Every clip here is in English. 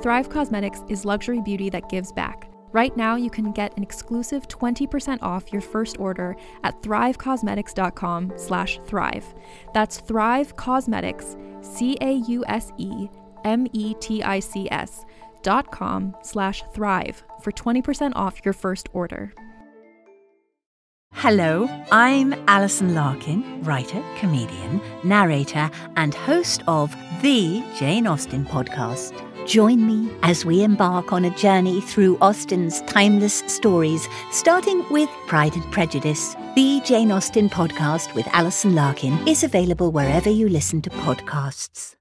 Thrive Causemetics is luxury beauty that gives back. Right now, you can get an exclusive 20% off your first order at thrivecausemetics.com slash thrive. That's Thrive Causemetics, C-A-U-S-E-M-E-T-I-C-S dot com slash thrive for 20% off your first order. Hello, I'm Alison Larkin, writer, comedian, narrator, and host of the Jane Austen podcast. Join me as we embark on a journey through Austen's timeless stories, starting with Pride and Prejudice. The Jane Austen podcast with Alison Larkin is available wherever you listen to podcasts.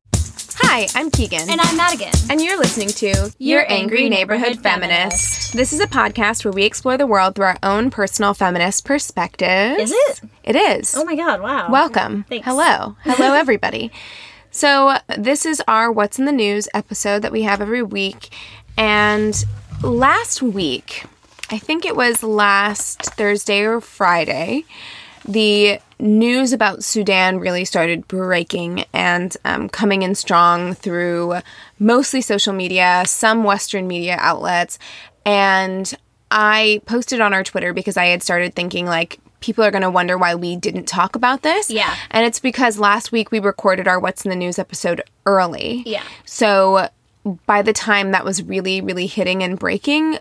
Hi, I'm Keegan. And I'm Madigan. And you're listening to Your Angry Neighborhood Feminist. This is a podcast where we explore the world through our own personal feminist perspective. Is it? It is. Oh my god, wow. Welcome. Thanks. Hello. Hello, everybody. So, this is our What's in the News episode that we have every week. And last week, I think it was last Thursday or Friday, the news about Sudan really started breaking and um, coming in strong through mostly social media, some Western media outlets. And I posted on our Twitter because I had started thinking, like, people are going to wonder why we didn't talk about this. Yeah. And it's because last week we recorded our What's in the News episode early. Yeah. So by the time that was really, really hitting and breaking,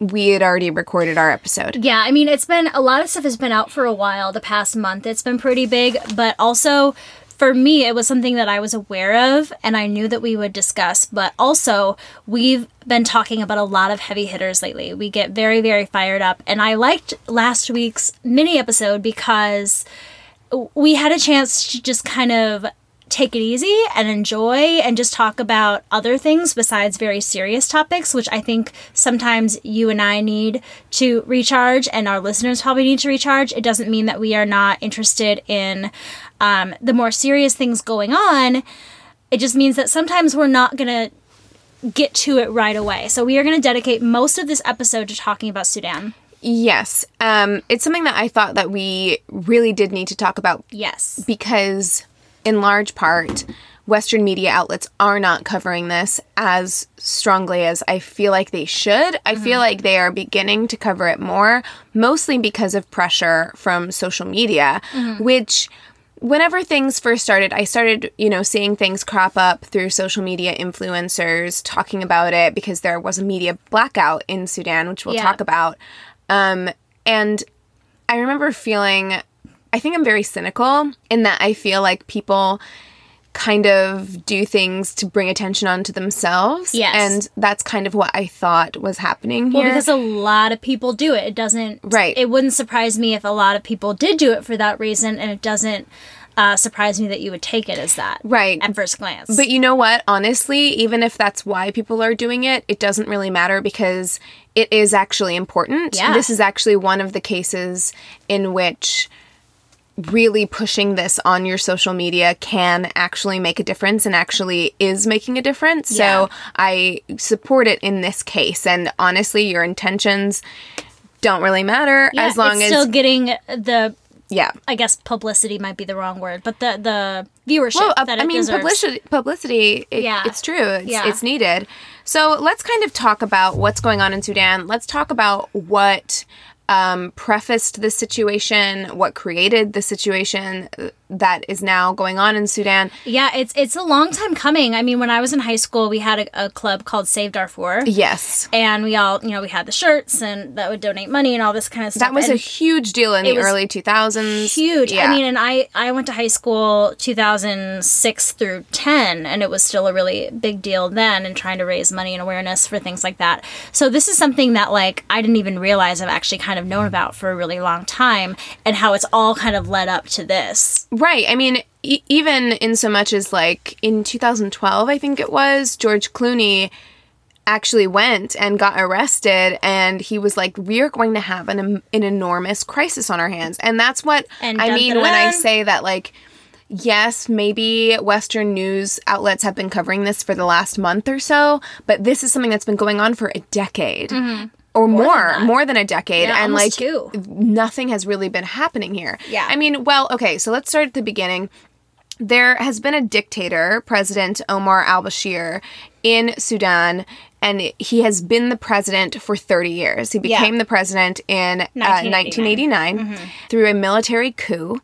we had already recorded our episode. Yeah, I mean, it's been a lot of stuff has been out for a while the past month. It's been pretty big, but also for me, it was something that I was aware of and I knew that we would discuss. But also, we've been talking about a lot of heavy hitters lately. We get very, very fired up. And I liked last week's mini episode because we had a chance to just kind of take it easy and enjoy and just talk about other things besides very serious topics, which I think sometimes you and I need to recharge and our listeners probably need to recharge. It doesn't mean that we are not interested in um, the more serious things going on. It just means that sometimes we're not going to get to it right away. So we are going to dedicate most of this episode to talking about Sudan. Yes. Um, it's something that I thought that we really did need to talk about Yes. because in large part western media outlets are not covering this as strongly as i feel like they should. I feel like they are beginning to cover it more mostly because of pressure from social media which whenever things first started i started you know seeing things crop up through social media influencers talking about it because there was a media blackout in sudan which we'll Yeah. talk about. Um, and I remember feeling, I think I'm very cynical in that I feel like people kind of do things to bring attention onto themselves. Yes. And that's kind of what I thought was happening here. Well, because a lot of people do it. It doesn't. Right. It wouldn't surprise me if a lot of people did do it for that reason, and it doesn't uh, surprise me that you would take it as that. Right. At first glance. But you know what? Honestly, even if that's why people are doing it, it doesn't really matter because it is actually important. Yeah. This is actually one of the cases in which really pushing this on your social media can actually make a difference and actually is making a difference. Yeah. So I support it in this case. And honestly, your intentions don't really matter Yeah, as long it's as still getting the. yeah. I guess publicity might be the wrong word, but the the viewership Well, uh, that it I mean, deserves. publicity. Publicity. It, Yeah. it's true. It's, Yeah. it's needed. So let's kind of talk about what's going on in Sudan. Let's talk about what um, prefaced the situation, what created the situation that is now going on in Sudan. Yeah, it's it's a long time coming. I mean, when I was in high school, we had a, a club called Save Darfur. Yes. And we all, you know, we had the shirts and that would donate money and all this kind of stuff. That was and a huge deal in the early 2000s. huge. Yeah. I mean, and I I went to high school 2006 through 10 and it was still a really big deal then and trying to raise money and awareness for things like that. So this is something that like I didn't even realize I've actually kind of known about for a really long time and how it's all kind of led up to this. Right. I mean, e- even in so much as like in 2012, I think it was, George Clooney actually went and got arrested and he was like we're going to have an, an enormous crisis on our hands. And that's what And i mean when i say that like yes maybe western news outlets have been covering this for the last month or so but this is something that's been going on for a decade or more more than, that. a decade Yeah, and like two. nothing has really been happening here Yeah. i mean well okay so let's start at the beginning there has been a dictator, President Omar al Bashir, in Sudan, and he has been the president for 30 years. He Yeah. became the president in uh, 1989. 1989 through a military coup.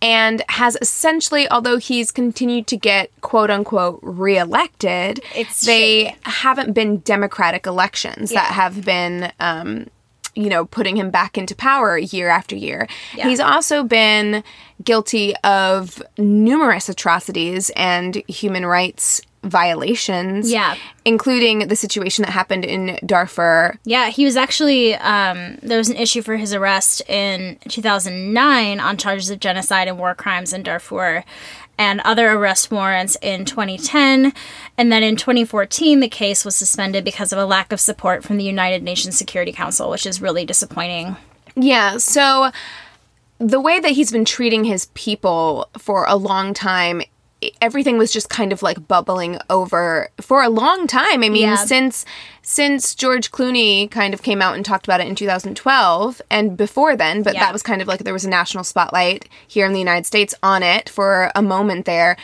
And has essentially, although he's continued to get quote unquote reelected, It's they shady. haven't been democratic elections that have been um, you know, putting him back into power year after year. He's also been guilty of numerous atrocities and human rights violations. Yeah. Including the situation that happened in Darfur. Yeah, he was actually um, there was an issue for his arrest in 2009 on charges of genocide and war crimes in Darfur, and other arrest warrants in 2010, and then in 2014 the case was suspended because of a lack of support from the United Nations Security Council, which is really disappointing. Yeah, so the way that he's been treating his people for a long time everything was just kind of like bubbling over for a long time. I mean, Yeah. since since George Clooney kind of came out and talked about it in 2012 and before then, but Yeah. that was kind of like there was a national spotlight here in the United States on it for a moment there.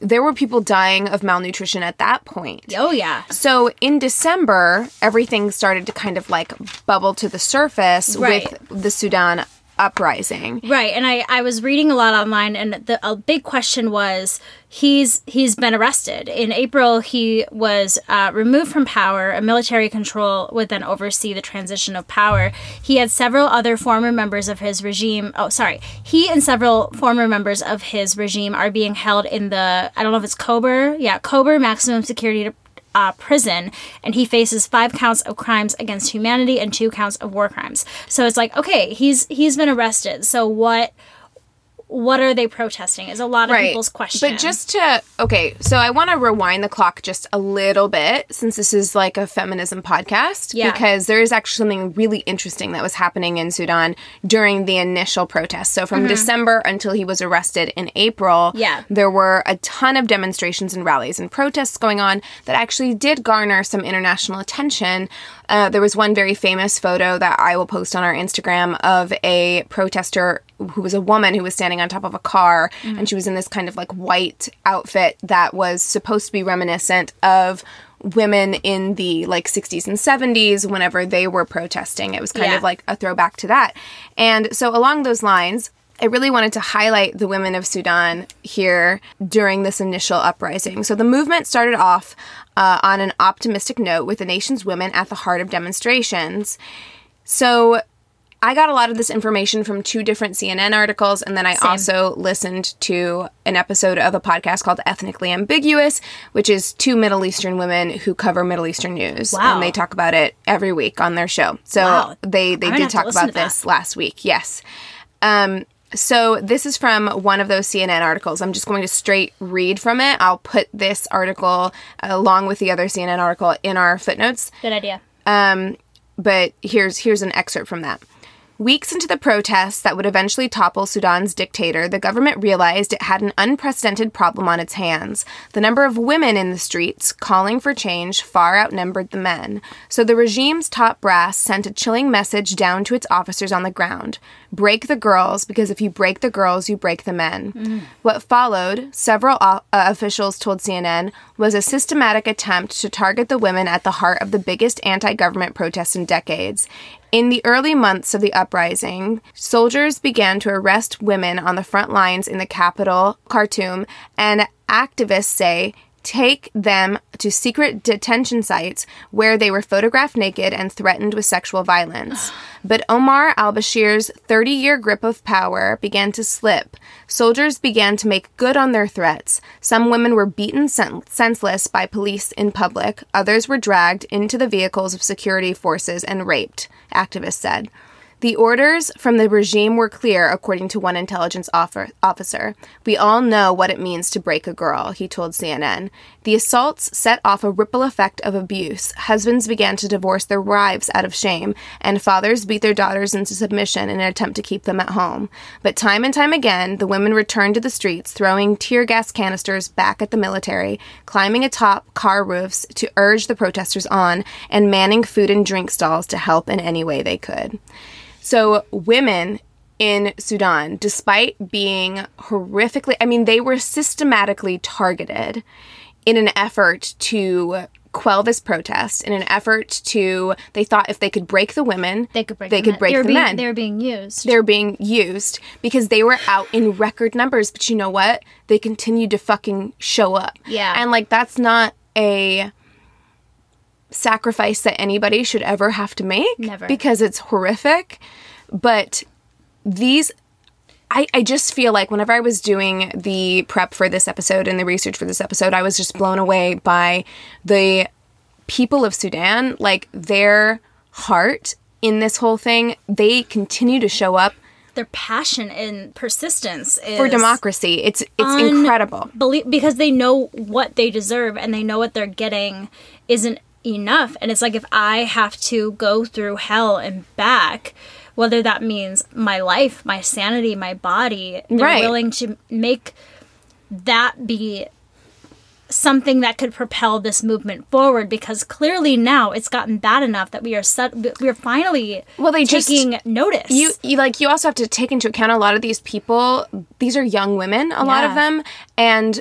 There were people dying of malnutrition at that point. Oh yeah, So in December, everything started to kind of like bubble to the surface Right. with the Sudan uprising. Right, and I, I was reading a lot online, and the a big question was he's he's been arrested in April. He was uh, removed from power. A military control would then oversee the transition of power. He had several other former members of his regime. Oh, sorry, he and several former members of his regime are being held in the I don't know if it's Kober, yeah, Kober maximum security uh, prison, and he faces five counts of crimes against humanity and two counts of war crimes. So it's like, okay, he's he's been arrested. So what what are they protesting? Is a lot of people's question. But just to okay, so I want to rewind the clock just a little bit since this is like a feminism podcast Yeah. because there is actually something really interesting that was happening in Sudan during the initial protests. So from December until he was arrested in April, Mm-hmm. Yeah. there were a ton of demonstrations and rallies and protests going on that actually did garner some international attention. Uh, there was one very famous photo that I will post on our Instagram of a protester who was a woman who was standing on top of a car and she was in this kind of like white outfit that was supposed to be reminiscent of women in the like 60s and 70s whenever they were protesting. It was kind Yeah. of like a throwback to that. And so along those lines, I really wanted to highlight the women of Sudan here during this initial uprising. So the movement started off uh, on an optimistic note with the nation's women at the heart of demonstrations. So I got a lot of this information from two different CNN articles, and then I also listened to an episode of a podcast called Ethnically Ambiguous, which is two Middle Eastern women who cover Middle Eastern news, Wow. and they talk about it every week on their show. So Wow. they they did talk about this last week. Yes. Um, so this is from one of those CNN articles. I'm just going to straight read from it. I'll put this article along with the other CNN article in our footnotes. good idea. Um, but here's here's an excerpt from that. Weeks into the protests that would eventually topple Sudan's dictator, the government realized it had an unprecedented problem on its hands. The number of women in the streets calling for change far outnumbered the men. So the regime's top brass sent a chilling message down to its officers on the ground break the girls, because if you break the girls, you break the men. What followed, several o- uh, officials told CNN, was a systematic attempt to target the women at the heart of the biggest anti government protests in decades. In the early months of the uprising, soldiers began to arrest women on the front lines in the capital, Khartoum, and activists say take them to secret detention sites where they were photographed naked and threatened with sexual violence. But Omar al Bashir's 30 year grip of power began to slip. Soldiers began to make good on their threats. Some women were beaten sen- senseless by police in public, others were dragged into the vehicles of security forces and raped, activists said. The orders from the regime were clear, according to one intelligence officer. We all know what it means to break a girl, he told CNN. The assaults set off a ripple effect of abuse. Husbands began to divorce their wives out of shame, and fathers beat their daughters into submission in an attempt to keep them at home. But time and time again, the women returned to the streets, throwing tear gas canisters back at the military, climbing atop car roofs to urge the protesters on, and manning food and drink stalls to help in any way they could. So, women in Sudan, despite being horrifically, I mean, they were systematically targeted in an effort to quell this protest, in an effort to, they thought if they could break the women, They could break. they the could break they the being, men. They were being used. They're being used because they were out in record numbers. But you know what? They continued to fucking show up. Yeah. And like, that's not a sacrifice that anybody should ever have to make. Never. Because it's horrific. But these. I, I just feel like whenever I was doing the prep for this episode and the research for this episode, I was just blown away by the people of Sudan, like their heart in this whole thing. They continue to show up Their passion and persistence is for democracy. It's it's Un- incredible. belie- because they know what they deserve and they know what they're getting isn't enough. And it's like if I have to go through hell and back, whether that means my life, my sanity, my body, they're Right. willing to make that be something that could propel this movement forward because clearly now it's gotten bad enough that we are set, we are finally Well, they just- taking notice. You, you like you also have to take into account a lot of these people. These are young women, a lot of them, and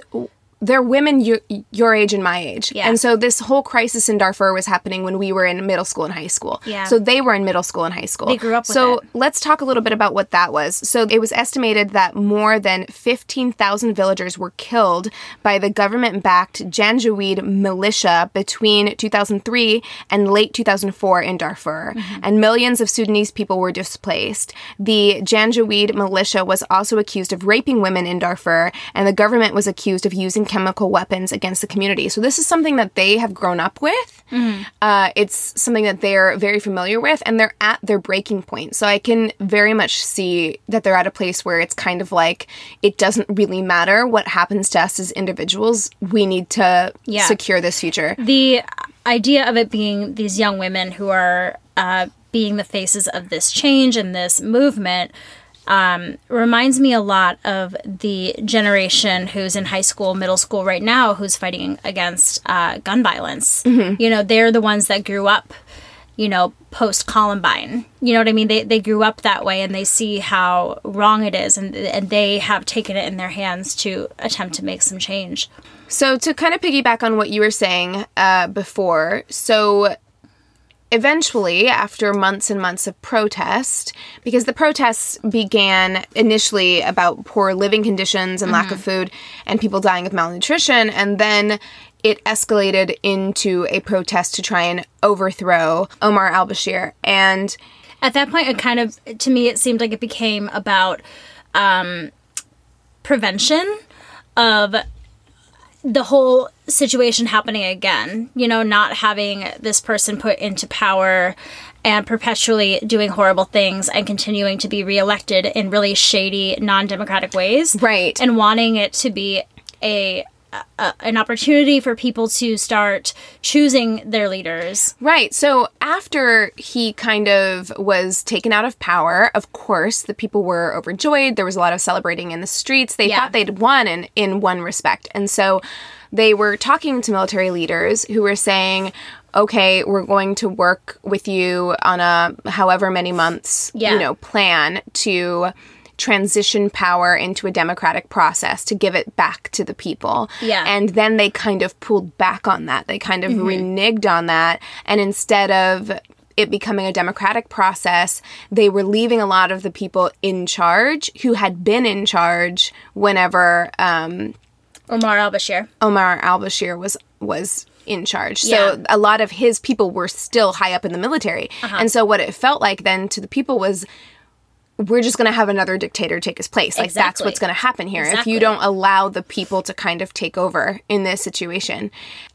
they're women your, your age and my age. Yeah. And so this whole crisis in Darfur was happening when we were in middle school and high school. Yeah. So they were in middle school and high school. They grew up with So it. let's talk a little bit about what that was. So it was estimated that more than 15,000 villagers were killed by the government-backed Janjaweed militia between 2003 and late 2004 in Darfur, Mm-hmm. and millions of Sudanese people were displaced. The Janjaweed militia was also accused of raping women in Darfur, and the government was accused of using chemical weapons against the community. So this is something that they have grown up with. Uh, it's something that they're very familiar with, and they're at their breaking point. So I can very much see that they're at a place where it's kind of like it doesn't really matter what happens to us as individuals. We need to Yeah. secure this future. the idea of it being these young women who are uh, being the faces of this change and this movement um, reminds me a lot of the generation who's in high school, middle school right now, who's fighting against uh, gun violence. You know, they're the ones that grew up, you know, post Columbine. You know what I mean? They, they grew up that way and they see how wrong it is, and, and they have taken it in their hands to attempt to make some change. So to kind of piggyback on what you were saying uh, before, so eventually, after months and months of protest, because the protests began initially about poor living conditions and lack of food and people dying of malnutrition, and then it escalated into a protest to try and overthrow Omar al Bashir. And at that point it kind of to me it seemed like it became about um prevention of the whole situation happening again you know not having this person put into power and perpetually doing horrible things and continuing to be reelected in really shady non-democratic ways Right. and wanting it to be a, a an opportunity for people to start choosing their leaders Right. So after he kind of was taken out of power, of course, the people were overjoyed. There was a lot of celebrating in the streets. They Yeah. thought they'd won in, in one respect. And so they were talking to military leaders who were saying, okay, we're going to work with you on a however many months, Yeah. you know, plan to transition power into a democratic process to give it back to the people. Yeah. And then they kind of pulled back on that. They kind of reneged on that. And instead of it becoming a democratic process, they were leaving a lot of the people in charge who had been in charge whenever um, Omar al Bashir. Omar al Bashir was was in charge. So a lot of his people were still high up in the military. Uh-huh. And so what it felt like then to the people was we're just going to have another dictator take his place. Like that's what's going to happen here if you don't allow the people to kind of take over in this situation.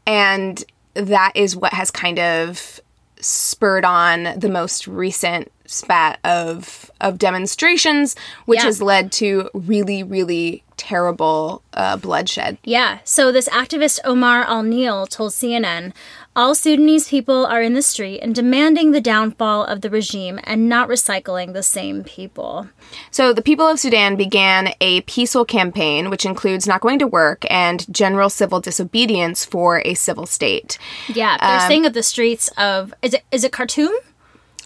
And that is what has kind of spurred on the most recent spat of of demonstrations which Yeah. has led to really really terrible uh, bloodshed Yeah. So this activist Omar Al Nil told CNN all Sudanese people are in the street and demanding the downfall of the regime and not recycling the same people. So, the people of Sudan began a peaceful campaign, which includes not going to work and general civil disobedience for a civil state. Yeah, they're um, saying that the streets of is it is it Khartoum?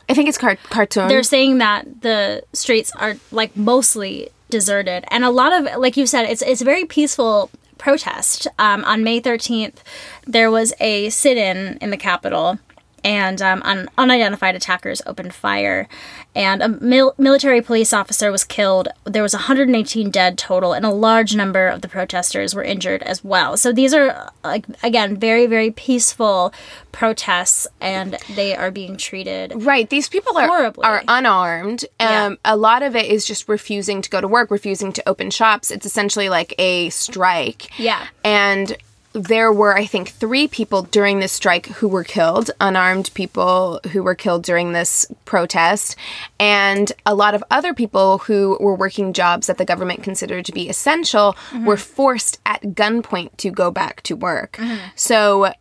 I think it's Khar- Khartoum. They're saying that the streets are like mostly deserted, and a lot of like you said, it's it's very peaceful protest. Um, on May thirteenth, there was a sit-in in the capital. And um, un- unidentified attackers opened fire, and a mil- military police officer was killed. There was 118 dead total, and a large number of the protesters were injured as well. So these are, like, again, very, very peaceful protests, and they are being treated Right. These people are Horribly. are unarmed. Um, Yeah. A lot of it is just refusing to go to work, refusing to open shops. It's essentially like a strike. Yeah. And there were, I think, three people during this strike who were killed, unarmed people who were killed during this protest, and a lot of other people who were working jobs that the government considered to be essential mm-hmm. were forced at gunpoint to go back to work. Mm-hmm. So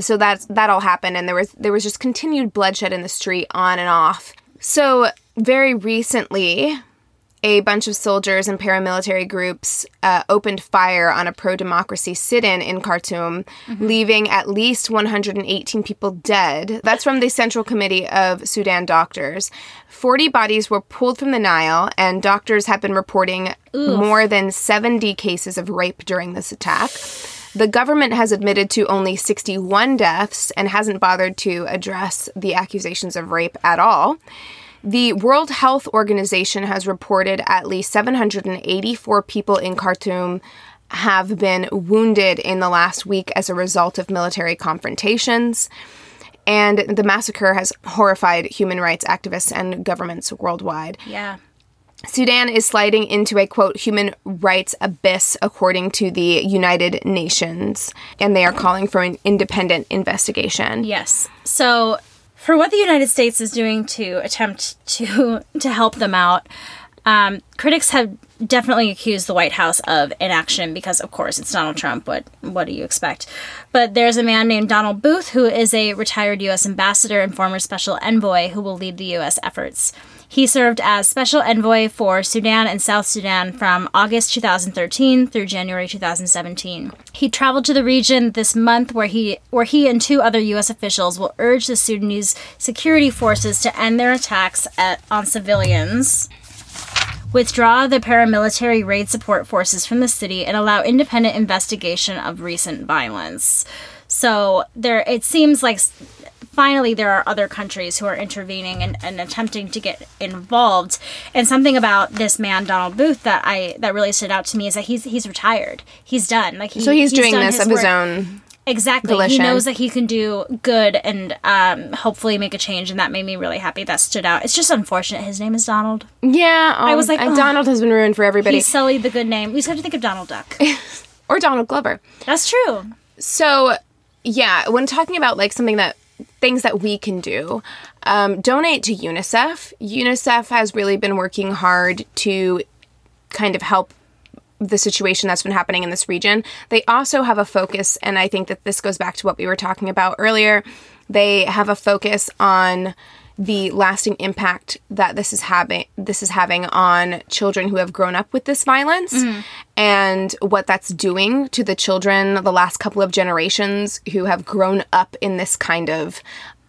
so that's that all happened and there was there was just continued bloodshed in the street on and off. So very recently a bunch of soldiers and paramilitary groups uh, opened fire on a pro-democracy sit-in in khartoum leaving at least 118 people dead. That's from the central committee of sudan doctors. 40 bodies were pulled from the nile and doctors have been reporting more than 70 cases of rape during this attack. The government has admitted to only 61 deaths and hasn't bothered to address the accusations of rape at all. The World Health Organization has reported at least 784 people in Khartoum have been wounded in the last week as a result of military confrontations. And the massacre has horrified human rights activists and governments worldwide. Yeah. Sudan is sliding into a quote human rights abyss, according to the United Nations, and they are calling for an independent investigation. Yes. So, for what the United States is doing to attempt to to help them out, um, critics have definitely accused the White House of inaction because, of course, it's Donald Trump. What what do you expect? But there's a man named Donald Booth who is a retired U.S. ambassador and former special envoy who will lead the U.S. efforts. He served as special envoy for Sudan and South Sudan from August 2013 through January 2017. He traveled to the region this month where he where he and two other US officials will urge the Sudanese security forces to end their attacks at, on civilians withdraw the paramilitary raid support forces from the city and allow independent investigation of recent violence. So there it seems like finally there are other countries who are intervening and, and attempting to get involved. And something about this man Donald Booth that I that really stood out to me is that he's he's retired. He's done. Like he, So he's, doing done this of his own. Exactly. volition. He knows that he can do good and um, hopefully make a change, and that made me really happy. That stood out. It's just unfortunate. His name is Donald. Yeah, I was like, uh. Donald has been ruined for everybody, He sullied the good name. We just have to think of Donald Duck. or Donald Glover. That's true. So, yeah, when talking about like something that things that we can do, um, donate to UNICEF. UNICEF has really been working hard to kind of help the situation that's been happening in this region. They also have a focus, and I think that this goes back to what we were talking about earlier. They have a focus on the lasting impact that this is having this is having on children who have grown up with this violence mm-hmm. and what that's doing to the children the last couple of generations who have grown up in this kind of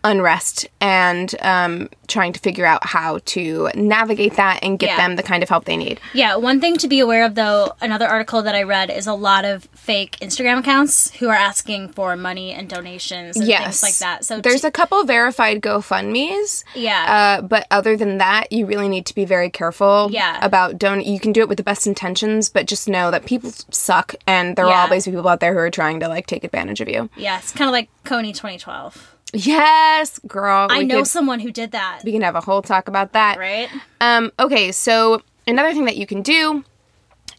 unrest and um, trying to figure out how to navigate that and get Yeah. them the kind of help they need. Yeah, one thing to be aware of though, another article that I read is a lot of fake Instagram accounts who are asking for money and donations and Yes, things like that. So there's t- a couple verified GoFundmes. Yeah. Uh, but other than that, you really need to be very careful. Yeah. About don't. You can do it with the best intentions, but just know that people suck, and there Yeah. always be people out there who are trying to like take advantage of you. yeah, it's kind of like Kony 2012. Yes, girl. I know could- someone who did that. we can have a whole talk about that. Right? Um, okay, so another thing that you can do,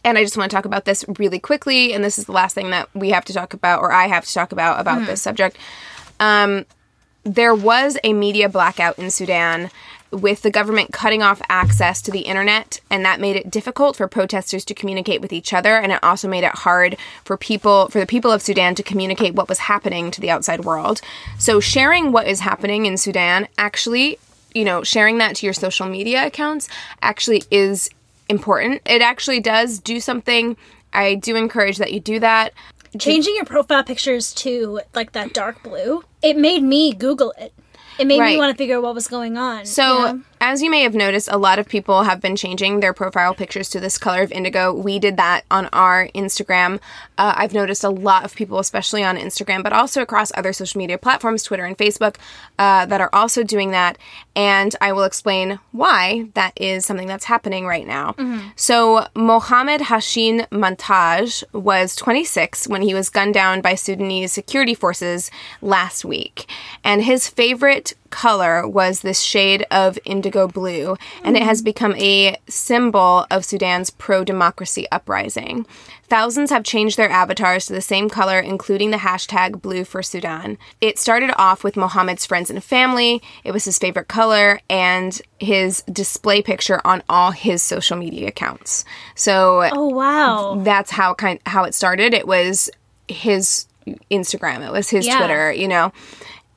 and I just want to talk about this really quickly, and this is the last thing that we have to talk about, or I have to talk about about this subject. Um, there was a media blackout in Sudan with the government cutting off access to the internet, and that made it difficult for protesters to communicate with each other, and it also made it hard for people for the people of Sudan to communicate what was happening to the outside world. So sharing what is happening in Sudan actually, you know, sharing that to your social media accounts actually is important. It actually does do something. I do encourage that you do that. Changing your profile pictures to like that dark blue, it made me Google it. It made Right. me want to figure out what was going on. So, you know? As you may have noticed, a lot of people have been changing their profile pictures to this color of indigo. We did that on our Instagram. Uh, I've noticed a lot of people, especially on Instagram, but also across other social media platforms, Twitter and Facebook, uh, that are also doing that. And I will explain why that is something that's happening right now. So, Mohammed Hashin Montaj was 26 when he was gunned down by Sudanese security forces last week. And his favorite color was this shade of indigo blue, and it has become a symbol of Sudan's pro democracy uprising. Thousands have changed their avatars to the same color, including the hashtag blue for Sudan. It started off with Mohammed's friends and family, it was his favorite color, and his display picture on all his social media accounts. So oh wow. that's how kind how it started. It was his Instagram. It was his Yeah. Twitter, you know.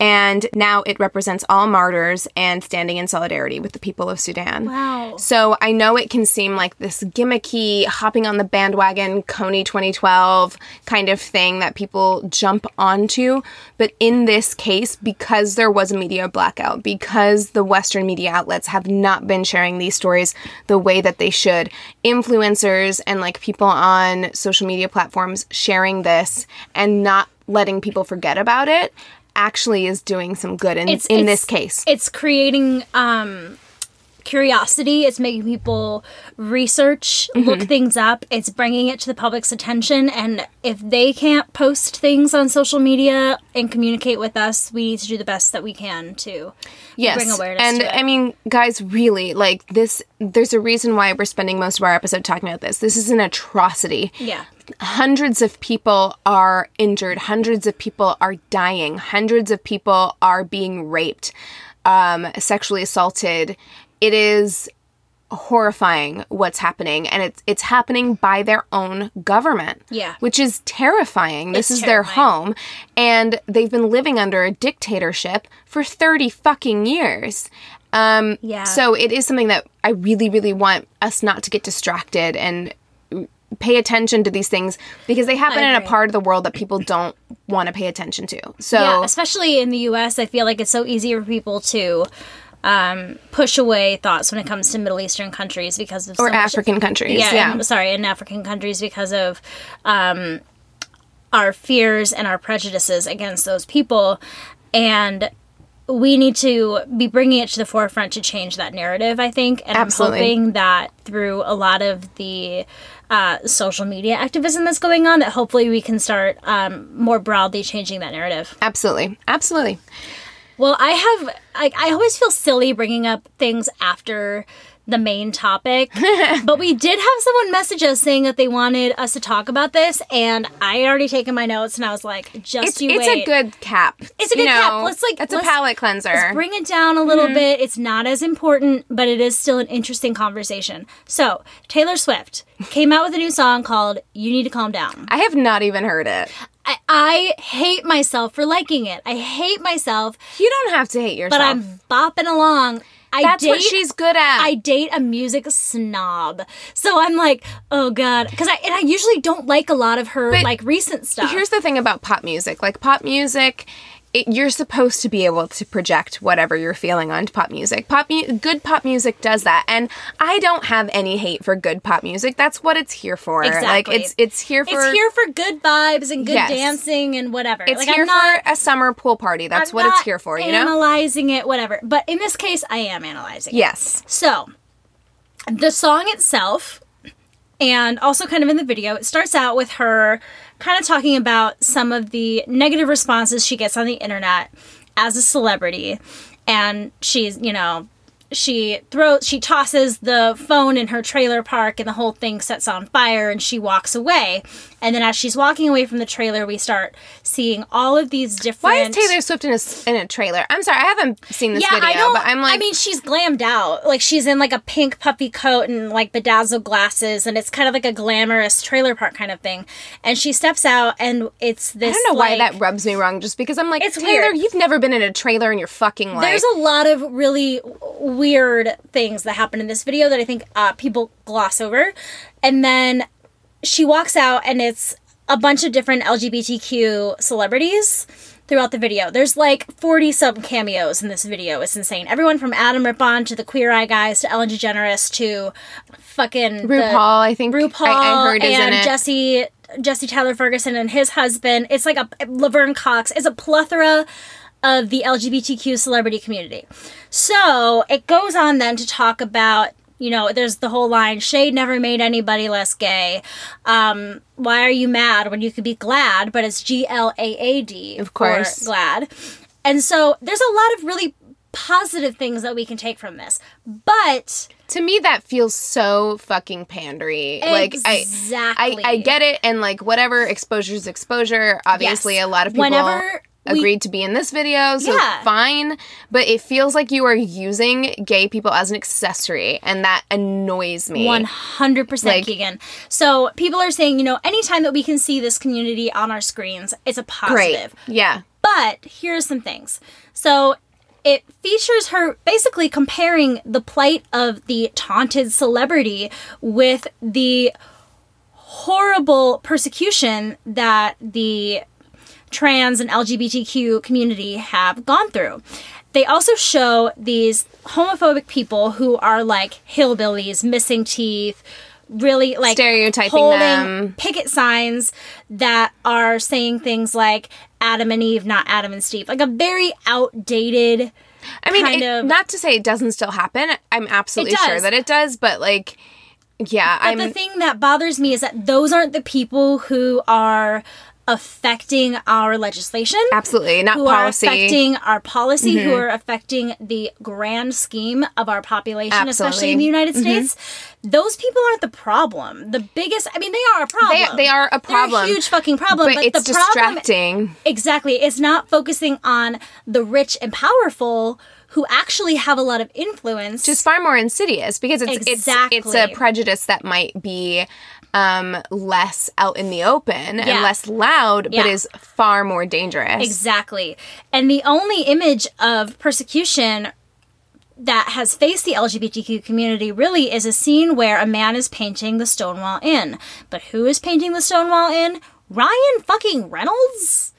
And now it represents all martyrs and standing in solidarity with the people of Sudan. Wow. So I know it can seem like this gimmicky, hopping on the bandwagon, Kony 2012 kind of thing that people jump onto. But in this case, because there was a media blackout, because the Western media outlets have not been sharing these stories the way that they should, influencers and like people on social media platforms sharing this and not letting people forget about it actually is doing some good in, It's- in it's- this case. It's creating um curiosity, it's making people research, Mm-hmm. look things up, it's bringing it to the public's attention and if they can't post things on social media and communicate with us, we need to do the best that we can to yes. bring awareness and to it. I mean, guys, really, like this, there's a reason why we're spending most of our episode talking about this. This is an atrocity. yeah. Hundreds of people are injured, hundreds of people are dying, hundreds of people are being raped, um, sexually assaulted. It is horrifying what's happening and it's it's happening by their own government. Yeah. Which is terrifying. This It's is their home and they've been living under a dictatorship for 30 fucking years. Um Yeah. so it is something that I really really want us not to get distracted and pay attention to these things because they happen in a part of the world that people don't want to pay attention to. So Yeah, especially in the US, I feel like it's so easy for people to um, push away thoughts when it comes to Middle Eastern countries because of or so much- African countries. yeah, Yeah. and- sorry, in African countries because of um, our fears and our prejudices against those people, and we need to be bringing it to the forefront to change that narrative. I think, and Absolutely. I'm hoping that through a lot of the uh, social media activism that's going on, that hopefully we can start um, more broadly changing that narrative. Absolutely. Absolutely. Well, I have. I, I always feel silly bringing up things after the main topic, but we did have someone message us saying that they wanted us to talk about this, and I had already taken my notes, and I was like, "Just It's, you it's wait." a good cap. It's a you good cap. Let's, like, it's a palate cleanser. Let's bring it down a little Mm-hmm. bit. It's not as important, but it is still an interesting conversation. So, Taylor Swift came out with a new song called "You Need to Calm Down." I have not even heard it. I, I hate myself for liking it. I hate myself, You don't have to hate yourself. but I'm bopping along. I That's date, what she's good at. I date a music snob, so I'm like, oh god, because I and I usually don't like a lot of her But like recent stuff. Here's the thing about pop music. Like pop music it, you're supposed to be able to project whatever you're feeling onto pop music. Pop mu- good pop music does that, and I don't have any hate for good pop music. That's what it's here for. Exactly. Like it's it's here for it's here for good vibes and good Yes. dancing and whatever. it's like, here I'm not, for a summer pool party. That's I'm what it's here for. You know. analyzing it, whatever. But in this case, I am analyzing. it. Yes. So, the song itself, and also kind of in the video, it starts out with her kind of talking about some of the negative responses she gets on the internet as a celebrity. And she's, you know, she throws, she tosses the phone in her trailer park and the whole thing sets on fire and she walks away. And then as she's walking away from the trailer, we start seeing all of these different. Why is Taylor Swift in a in a trailer? I'm sorry, I haven't seen this Yeah, video, I don't. but I'm like, I mean, she's glammed out. Like she's in like a pink puffy coat and like bedazzled glasses, and it's kind of like a glamorous trailer park kind of thing. And she steps out, and it's this. I don't know why that rubs me wrong. Just because I'm like, It's Taylor, weird. you've never been in a trailer in your fucking life. There's a lot of really weird things that happen in this video that I think uh, people gloss over. And then she walks out, and it's a bunch of different LGBTQ celebrities throughout the video. There's like 40 some cameos in this video. It's insane. Everyone from Adam Rippon to the Queer Eye guys to Ellen DeGeneres to fucking RuPaul. I think RuPaul I, I heard is in and it. Jesse Jesse Tyler Ferguson and his husband. It's like a Laverne Cox. It's a plethora of the LGBTQ celebrity community. So it goes on then to talk about. You know, there's the whole line, Shade never made anybody less gay. Um, why are you mad when you could be glad? But it's G L A A D. Of course. Glad. And so there's a lot of really positive things that we can take from this. But to me that feels so fucking pandery like I, I i get it and like whatever exposure is exposure obviously Yes. a lot of people Whenever we- agreed to be in this video so Yeah. fine but it feels like you are using gay people as an accessory and that annoys me 100% Like- Keegan. So people are saying, you know, anytime that we can see this community on our screens, it's a great positive. yeah But here's some things. So it features her basically comparing the plight of the taunted celebrity with the horrible persecution that the trans and LGBTQ community have gone through. They also show these homophobic people who are like hillbillies, missing teeth, really like Stereotyping holding them. picket signs that are saying things like Adam and Eve, not Adam and Steve. Like a very outdated i mean kind it- of- not to say it doesn't still happen i'm absolutely sure that it does but like yeah But i'm the thing that bothers me is that those aren't the people who are affecting our legislation. absolutely not who policy Mm-hmm. are affecting our policy, who are affecting the grand scheme of our population, especially in the Absolutely. Mm-hmm. United States. Those people aren't the problem. The biggest, I mean, they are a problem. they are a problem They're a huge fucking problem. but, But, it's the problem, distracting exactly, it's not focusing on the rich and powerful who actually have a lot of influence. Just far more insidious because it's it's it's a prejudice that might be um less out in the open and less loud but is far more dangerous. Exactly. And the only image of persecution that has faced the LGBTQ community really is a scene where a man is painting the Stonewall Inn. But who is painting the Stonewall Inn? Ryan fucking Reynolds?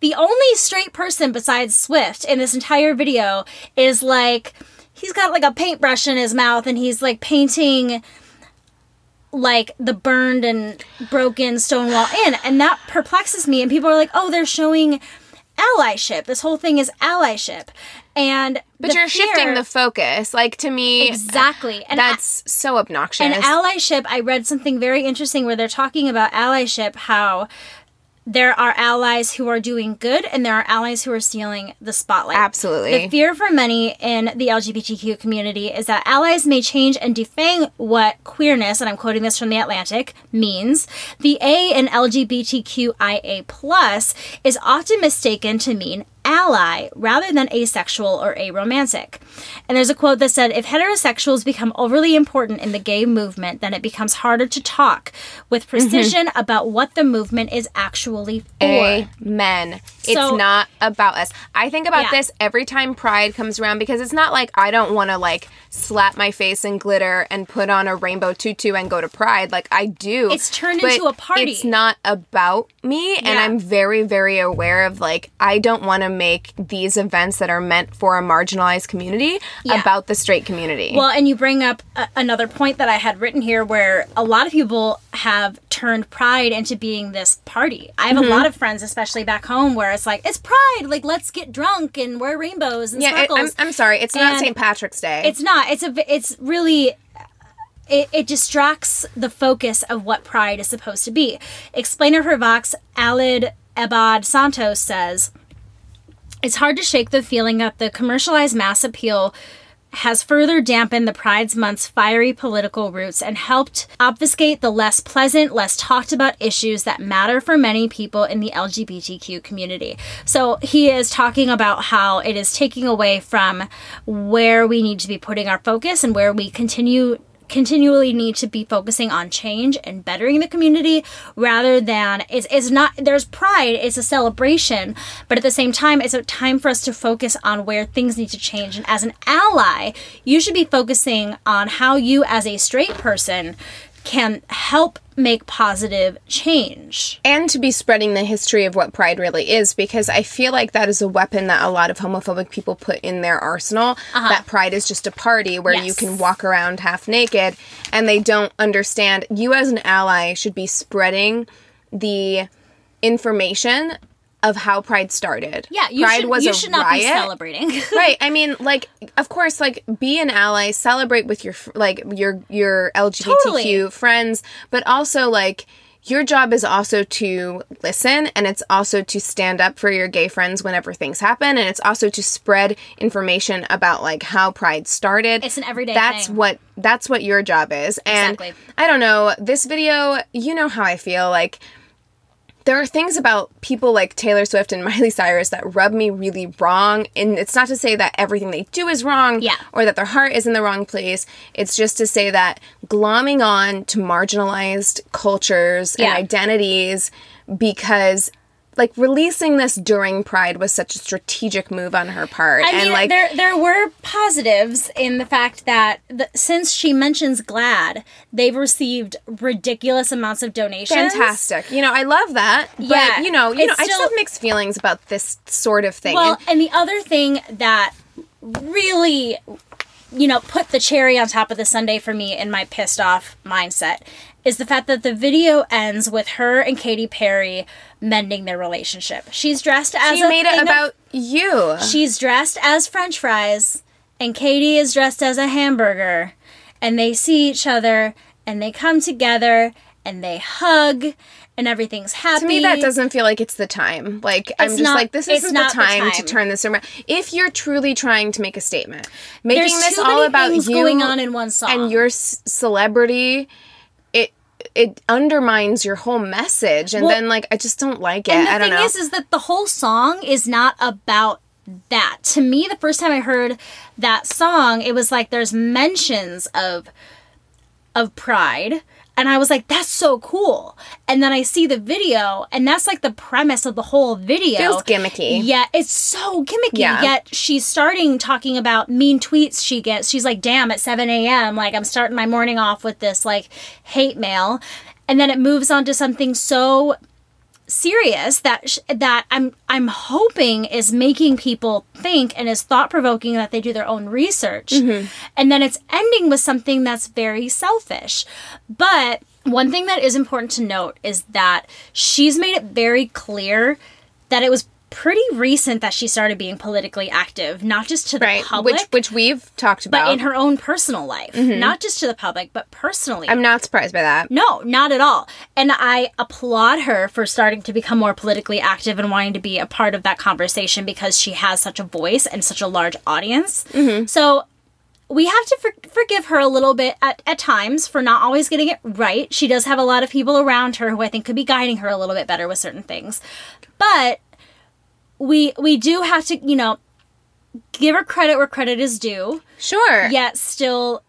The only straight person besides Swift in this entire video is like he's got like a paintbrush in his mouth and he's like painting like the burned and broken Stonewall Inn, and that perplexes me. And people are like, "Oh, they're showing allyship. This whole thing is allyship." And but you're shifting the focus. Like to me exactly. And that's so obnoxious. and allyship, I read something very interesting where they're talking about allyship, how there are allies who are doing good and there are allies who are stealing the spotlight. Absolutely. The fear for many in the LGBTQ community is that allies may change and defang what queerness, and I'm quoting this from The Atlantic, means. The A in LGBTQIA plus is often mistaken to mean ally rather than asexual or aromantic. And there's a quote that said if heterosexuals become overly important in the gay movement, then it becomes harder to talk with precision Mm-hmm. about what the movement is actually for. Amen. It's So- not about us. I think about Yeah. this every time Pride comes around because it's not like I don't want to like slap my face in glitter and put on a rainbow tutu and go to Pride. Like I do. It's turned into a party. It's not about me, and I'm very, very aware of like I don't want to make these events that are meant for a marginalized community Yeah. about the straight community. Well, and you bring up a- another point that I had written here where a lot of people have turned pride into being this party. I have Mm-hmm. a lot of friends, especially back home, where it's like, it's pride, like let's get drunk and wear rainbows and yeah, it, sparkles. I'm, I'm sorry. It's not St. Patrick's Day. It's not. It's a. It's really. It, it distracts the focus of what pride is supposed to be. Explainer for Vox, Alex Abad Santos says, "It's hard to shake the feeling that the commercialized mass appeal." Has further dampened the Pride's month's fiery political roots and helped obfuscate the less pleasant, less talked about issues that matter for many people in the LGBTQ community. So he is talking about how it is taking away from where we need to be putting our focus and where we continue continually need to be focusing on change and bettering the community rather than it's, it's not there's pride it's a celebration but at the same time it's a time for us to focus on where things need to change. And as an ally you should be focusing on how you as a straight person can help make positive change. And to be spreading the history of what pride really is because i feel like that is a weapon that a lot of homophobic people put in their arsenal uh-huh. that pride is just a party where you can walk around half naked and they don't understand. You as an ally should be spreading the information of how pride started yeah you pride should, was you should not riot be celebrating right i mean like of course like be an ally celebrate with your like your your lgbtq Totally. friends but also like your job is also to listen and it's also to stand up for your gay friends whenever things happen and it's also to spread information about like how pride started It's an everyday that's thing. what that's what your job is and Exactly. i don't know this video you know how i feel like there are things about people like Taylor Swift and Miley Cyrus that rub me really wrong. And it's not to say that everything they do is wrong Yeah. or that their heart is in the wrong place. It's just to say that glomming on to marginalized cultures Yeah. and identities because like releasing this during Pride was such a strategic move on her part. I and mean, like there there were positives in the fact that the, since she mentions GLAAD, they've received ridiculous amounts of donations. fantastic. You know, I love that. But Yeah, you know, you know, it's I just still- have mixed feelings about this sort of thing. Well, And- and the other thing that really, you know, put the cherry on top of the Sunday for me in my pissed off mindset is the fact that the video ends with her and Katy Perry mending their relationship. She's dressed as she made it of- about you. She's dressed as French fries, and Katy is dressed as a hamburger. And they see each other, and they come together, and they hug, and everything's happy. to me that doesn't feel like it's the time like i'm just not- like this isn't the not the time, to turn this around if you're truly trying to make a statement making There's this all about you going on in one song. and your c- celebrity it it undermines your whole message and Well, then like i just don't like it And the i don't thing know is, is that the whole song is not about that. To me, the first time I heard that song, it was like there's mentions of of pride. And I was like, that's so cool. And then I see the video, and that's like the premise of the whole video. Feels gimmicky. Yeah, it's so gimmicky. Yeah. Yet she's starting talking about mean tweets she gets. She's like, damn, at 7 a.m., like I'm starting my morning off with this like hate mail. And then it moves on to something so serious that sh- that I'm I'm hoping is making people think and is thought provoking that they do their own research. Mm-hmm. And then it's ending with something that's very selfish. But one thing that is important to note is that she's made it very clear that it was pretty recent that she started being politically active, not just to the right public, which which we've talked about, but in her own personal life, mm-hmm. not just to the public, but personally. i'm not surprised by that No, not at all. And I applaud her for starting to become more politically active and wanting to be a part of that conversation because she has such a voice and such a large audience. Mm-hmm. So we have to for- forgive her a little bit at, at times for not always getting it right. She does have a lot of people around her who I think could be guiding her a little bit better with certain things. But we we do have to, you know, give her credit where credit is due, Sure. yet still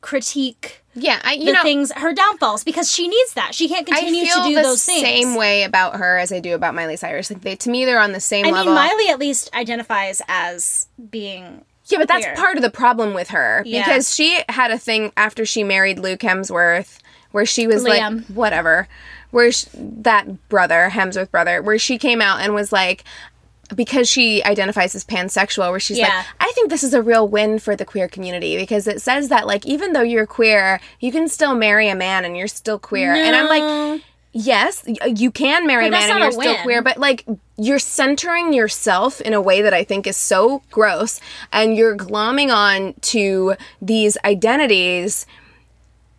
critique Yeah. I you the know things her downfalls because she needs that. She can't continue to do those things. same way about her as I do about Miley Cyrus. Like they to me they're on the same I level. mean, Miley at least identifies as being Yeah, but that's part of the problem with her Yeah. because she had a thing after she married Luke Hemsworth where she was Liam. like whatever, where sh that brother Hemsworth brother, where she came out and was like because she identifies as pansexual where she's Yeah. like I think this is a real win for the queer community because it says that like even though you're queer, you can still marry a man and you're still queer. And I'm like Yes, you can marry a man and you're still queer, but like you're centering yourself in a way that I think is so gross and you're glomming on to these identities.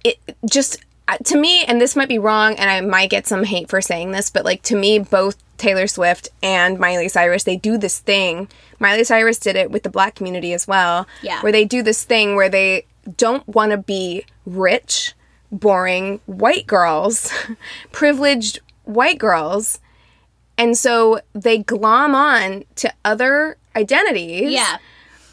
It just uh, to me, and this might be wrong, and I might get some hate for saying this, but like to me, both Taylor Swift and Miley Cyrus, they do this thing. Miley Cyrus did it with the black community as well, Yeah. where they do this thing where they don't want to be rich, boring white girls, privileged white girls, and so they glom on to other identities yeah.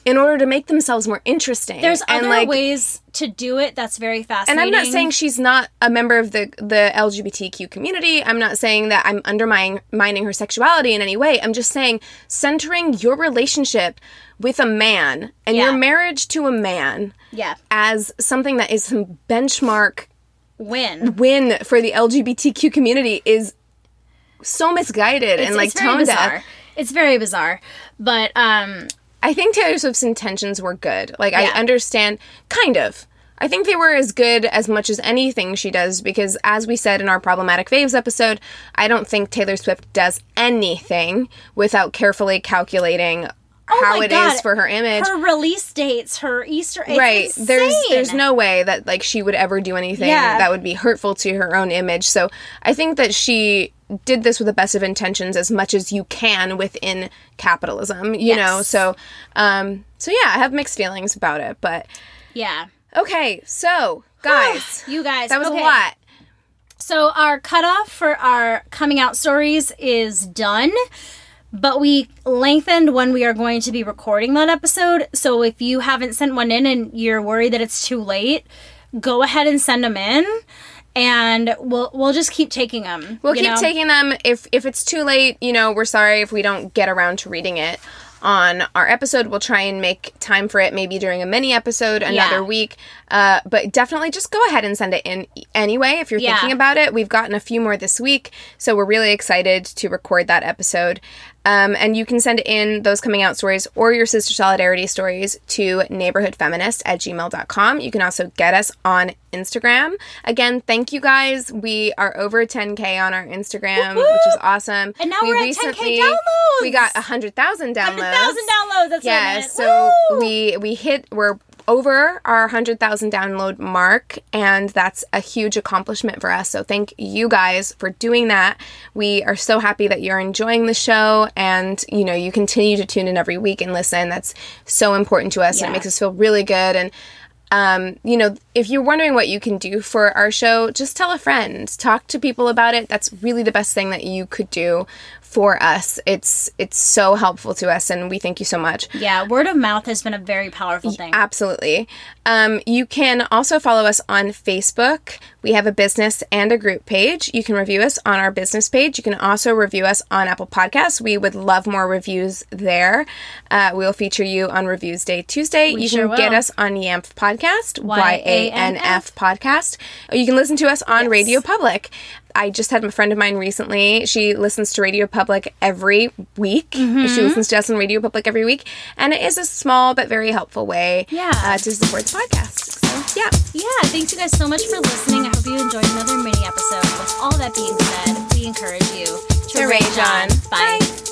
In order to make themselves more interesting. There's and other like ways to do it that's very fascinating. and. I'm not saying she's not a member of the the LGBTQ community. I'm not saying that I'm undermining mining her sexuality in any way. I'm just saying centering your relationship with a man and Yeah. your marriage to a man yeah, as something that is some benchmark win. win for the LGBTQ community is so misguided and like it's tone bizarre. deaf. It's very bizarre, but um, I think Taylor Swift's intentions were good. Like Yeah. I understand kind of. I think they were as good as much as anything she does because as we said in our problematic faves episode, I don't think Taylor Swift does anything without carefully calculating oh how Oh my it is God, for her image. her release dates, her Easter, it's right. There's there's no way that like she would ever do anything Yeah. that would be hurtful to her own image. So I think that she did this with the best of intentions as much as you can within capitalism, you know. So um so yeah, I have mixed feelings about it, but yeah. okay. So, guys, You guys, that was okay. a lot. So our cutoff for our coming out stories is done, but we lengthened when we are going to be recording that episode. So if you haven't sent one in and you're worried that it's too late, go ahead and send them in, and we'll we'll just keep taking them. We'll keep know? taking them. If if it's too late, you know, we're sorry if we don't get around to reading it on our episode. We'll try and make time for it, maybe during a mini episode another Yeah. week. Uh, but definitely just go ahead and send it in anyway if you're Yeah. thinking about it. We've gotten a few more this week, so we're really excited to record that episode. Um, and you can send in those coming out stories or your sister solidarity stories to neighborhoodfeminist at gmail.com. You can also get us on Instagram. Again, thank you guys. We are over 10K on our Instagram, which is awesome. And now we we're at 10K downloads. We got 100,000 downloads. 100,000 downloads. That's Yeah, so we we hit we're over our 100,000 download mark and that's a huge accomplishment for us. So thank you guys for doing that. We are so happy that you're enjoying the show and you know, you continue to tune in every week and listen. That's so important to us and it makes us feel really good and um, you know, if you're wondering what you can do for our show, just tell a friend, talk to people about it. That's really the best thing that you could do for us. It's it's so helpful to us, and we thank you so much. yeah, word of mouth has been a very powerful thing. Absolutely. Um, you can also follow us on Facebook. We have a business and a group page. You can review us on our business page. You can also review us on Apple Podcasts. We would love more reviews there. Uh, we'll feature you on Reviews Day Tuesday. you sure can get us on YANF Podcast, Y A N Y-A-N-F. F Podcast. Or You can listen to us on Radio Public. I just had a friend of mine recently. She listens to Radio Public every week. Mm-hmm. She listens to us on Radio Public every week, and it is a small but very helpful way Yeah. uh, to support the podcast. So yeah, Yeah, thanks you guys so much for listening. I hope you enjoyed another mini episode. With all that being said, we encourage you to, To rage on. Bye.